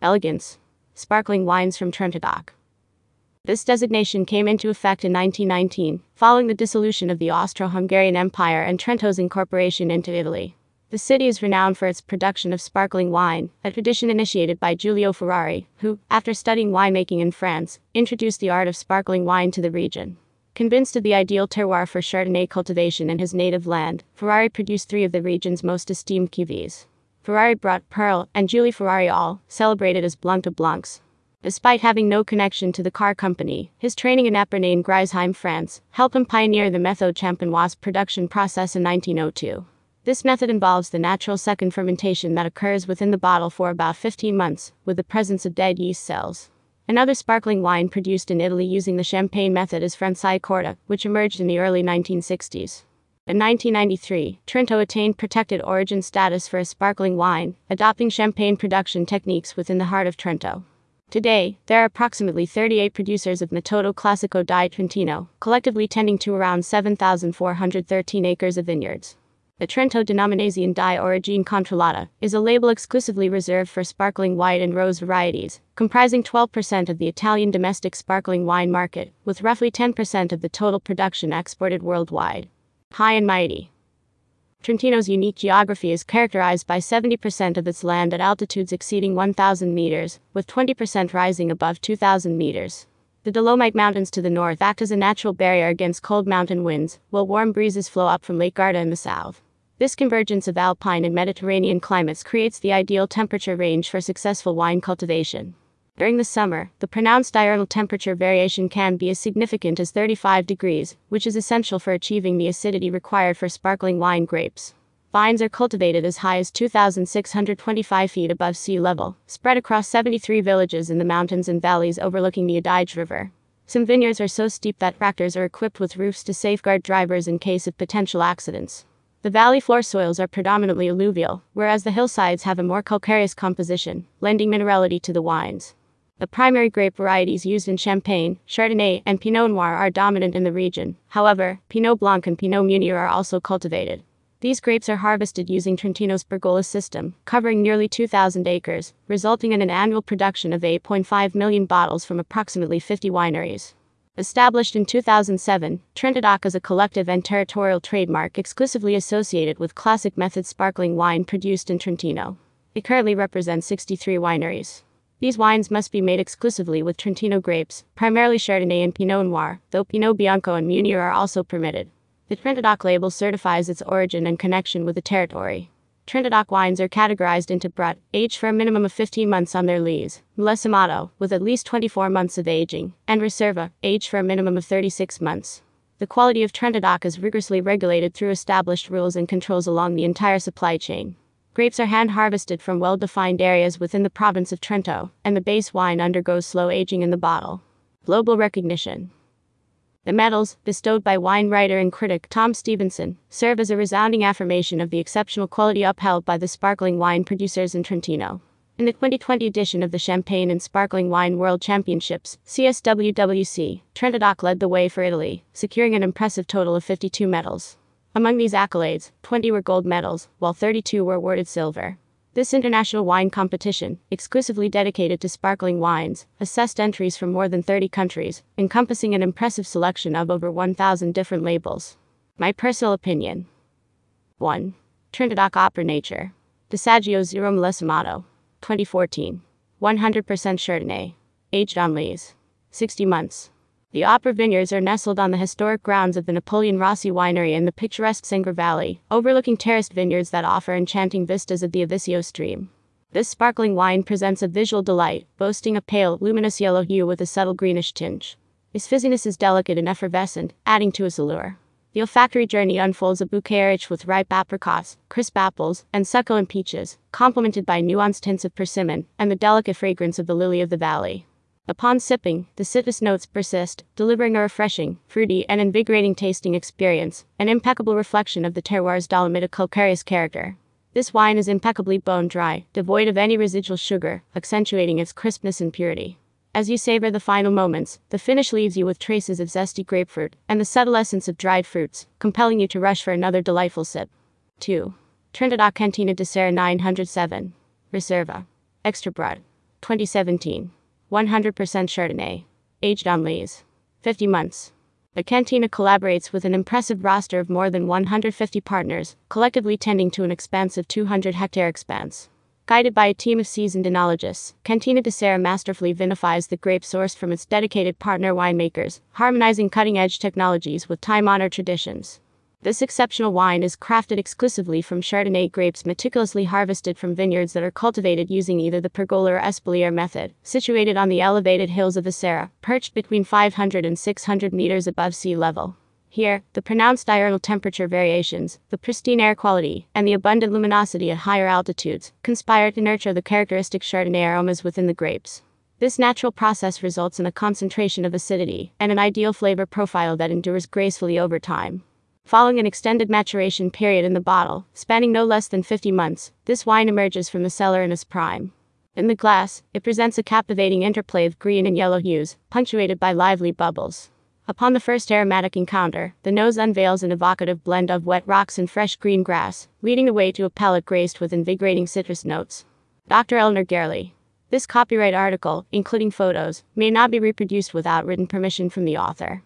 Elegance. Sparkling wines from Trentodoc. This designation came into effect in 1919, following the dissolution of the Austro Hungarian Empire and Trento's incorporation into Italy. The city is renowned for its production of sparkling wine, a tradition initiated by Giulio Ferrari, who, after studying winemaking in France, introduced the art of sparkling wine to the region. Convinced of the ideal terroir for Chardonnay cultivation in his native land, Ferrari produced three of the region's most esteemed cuvées. Ferrari Brut Perlé and Giulio Ferrari all, celebrated as Blanc de Blancs. Despite having no connection to the car company, his training in Epernay in Geisenheim, France, helped him pioneer the Méthode Champenoise production process in 1902. This method involves the natural second fermentation that occurs within the bottle for about 15 months, with the presence of dead yeast cells. Another sparkling wine produced in Italy using the champagne method is Franciacorta, which emerged in the early 1960s. In 1993, Trento attained protected origin status for a sparkling wine, adopting champagne production techniques within the heart of Trento. Today, there are approximately 38 producers of Metodo Classico di Trentino, collectively tending to around 7,413 acres of vineyards. The Trento Denominazione di Origine Controllata is a label exclusively reserved for sparkling white and rose varieties, comprising 12% of the Italian domestic sparkling wine market, with roughly 10% of the total production exported worldwide. High and mighty. Trentino's unique geography is characterized by 70% of its land at altitudes exceeding 1,000 meters, with 20% rising above 2,000 meters. The Dolomite Mountains to the north act as a natural barrier against cold mountain winds, while warm breezes flow up from Lake Garda in the south. This convergence of alpine and Mediterranean climates creates the ideal temperature range for successful wine cultivation. During the summer, the pronounced diurnal temperature variation can be as significant as 35 degrees, which is essential for achieving the acidity required for sparkling wine grapes. Vines are cultivated as high as 2,625 feet above sea level, spread across 73 villages in the mountains and valleys overlooking the Adige River. Some vineyards are so steep that tractors are equipped with roofs to safeguard drivers in case of potential accidents. The valley floor soils are predominantly alluvial, whereas the hillsides have a more calcareous composition, lending minerality to the wines. The primary grape varieties used in Champagne, Chardonnay, and Pinot Noir are dominant in the region. However, Pinot Blanc and Pinot Meunier are also cultivated. These grapes are harvested using Trentino's pergola system, covering nearly 2,000 acres, resulting in an annual production of 8.5 million bottles from approximately 50 wineries. Established in 2007, Trentodoc is a collective and territorial trademark exclusively associated with classic method sparkling wine produced in Trentino. It currently represents 63 wineries. These wines must be made exclusively with Trentino grapes, primarily Chardonnay and Pinot Noir, though Pinot Bianco and Meunier are also permitted. The Trentodoc label certifies its origin and connection with the territory. Trentodoc wines are categorized into Brut, aged for a minimum of 15 months on their lees, Millesimato, with at least 24 months of aging, and Reserva, aged for a minimum of 36 months. The quality of Trentodoc is rigorously regulated through established rules and controls along the entire supply chain. Grapes are hand harvested from well defined areas within the province of Trento, and the base wine undergoes slow aging in the bottle. Global recognition. The medals, bestowed by wine writer and critic Tom Stevenson, serve as a resounding affirmation of the exceptional quality upheld by the sparkling wine producers in Trentino. In the 2020 edition of the Champagne and Sparkling Wine World Championships, CSWWC, Trentodoc led the way for Italy, securing an impressive total of 52 medals. Among these accolades, 20 were gold medals, while 32 were awarded silver. This international wine competition, exclusively dedicated to sparkling wines, assessed entries from more than 30 countries, encompassing an impressive selection of over 1,000 different labels. My personal opinion 1. Trentodoc Opera Nature. Dosaggio Zero Millesimato. 2014. 100% Chardonnay. Aged on lees. 60 months. The Opera vineyards are nestled on the historic grounds of the Napoleon Rossi winery in the picturesque Sangre Valley, overlooking terraced vineyards that offer enchanting vistas of the Avisio stream. This sparkling wine presents a visual delight, boasting a pale, luminous yellow hue with a subtle greenish tinge. Its fizziness is delicate and effervescent, adding to its allure. The olfactory journey unfolds a bouquet rich with ripe apricots, crisp apples, and succulent peaches, complemented by nuanced hints of persimmon and the delicate fragrance of the lily of the valley. Upon sipping, the citrus notes persist, delivering a refreshing, fruity, and invigorating tasting experience, an impeccable reflection of the terroir's dolomitic calcareous character. This wine is impeccably bone dry, devoid of any residual sugar, accentuating its crispness and purity. As you savor the final moments, the finish leaves you with traces of zesty grapefruit and the subtle essence of dried fruits, compelling you to rush for another delightful sip. 2. Trentodoc Cantina de Serra 907. Reserva. Extra Brut. 2017. 100% Chardonnay. Aged on lees. 50 months. The Cantina collaborates with an impressive roster of more than 150 partners, collectively tending to an expansive 200 hectare expanse. Guided by a team of seasoned enologists, Cantina de Serra masterfully vinifies the grape sourced from its dedicated partner winemakers, harmonizing cutting edge technologies with time honored traditions. This exceptional wine is crafted exclusively from Chardonnay grapes meticulously harvested from vineyards that are cultivated using either the pergola or espalier method, situated on the elevated hills of the Serra, perched between 500 and 600 meters above sea level. Here, the pronounced diurnal temperature variations, the pristine air quality, and the abundant luminosity at higher altitudes conspire to nurture the characteristic Chardonnay aromas within the grapes. This natural process results in a concentration of acidity and an ideal flavor profile that endures gracefully over time. Following an extended maturation period in the bottle, spanning no less than 50 months, this wine emerges from the cellar in its prime. In the glass, it presents a captivating interplay of green and yellow hues, punctuated by lively bubbles. Upon the first aromatic encounter, the nose unveils an evocative blend of wet rocks and fresh green grass, leading the way to a palate graced with invigorating citrus notes. Dr. Eleanor Gerli. This copyright article, including photos, may not be reproduced without written permission from the author.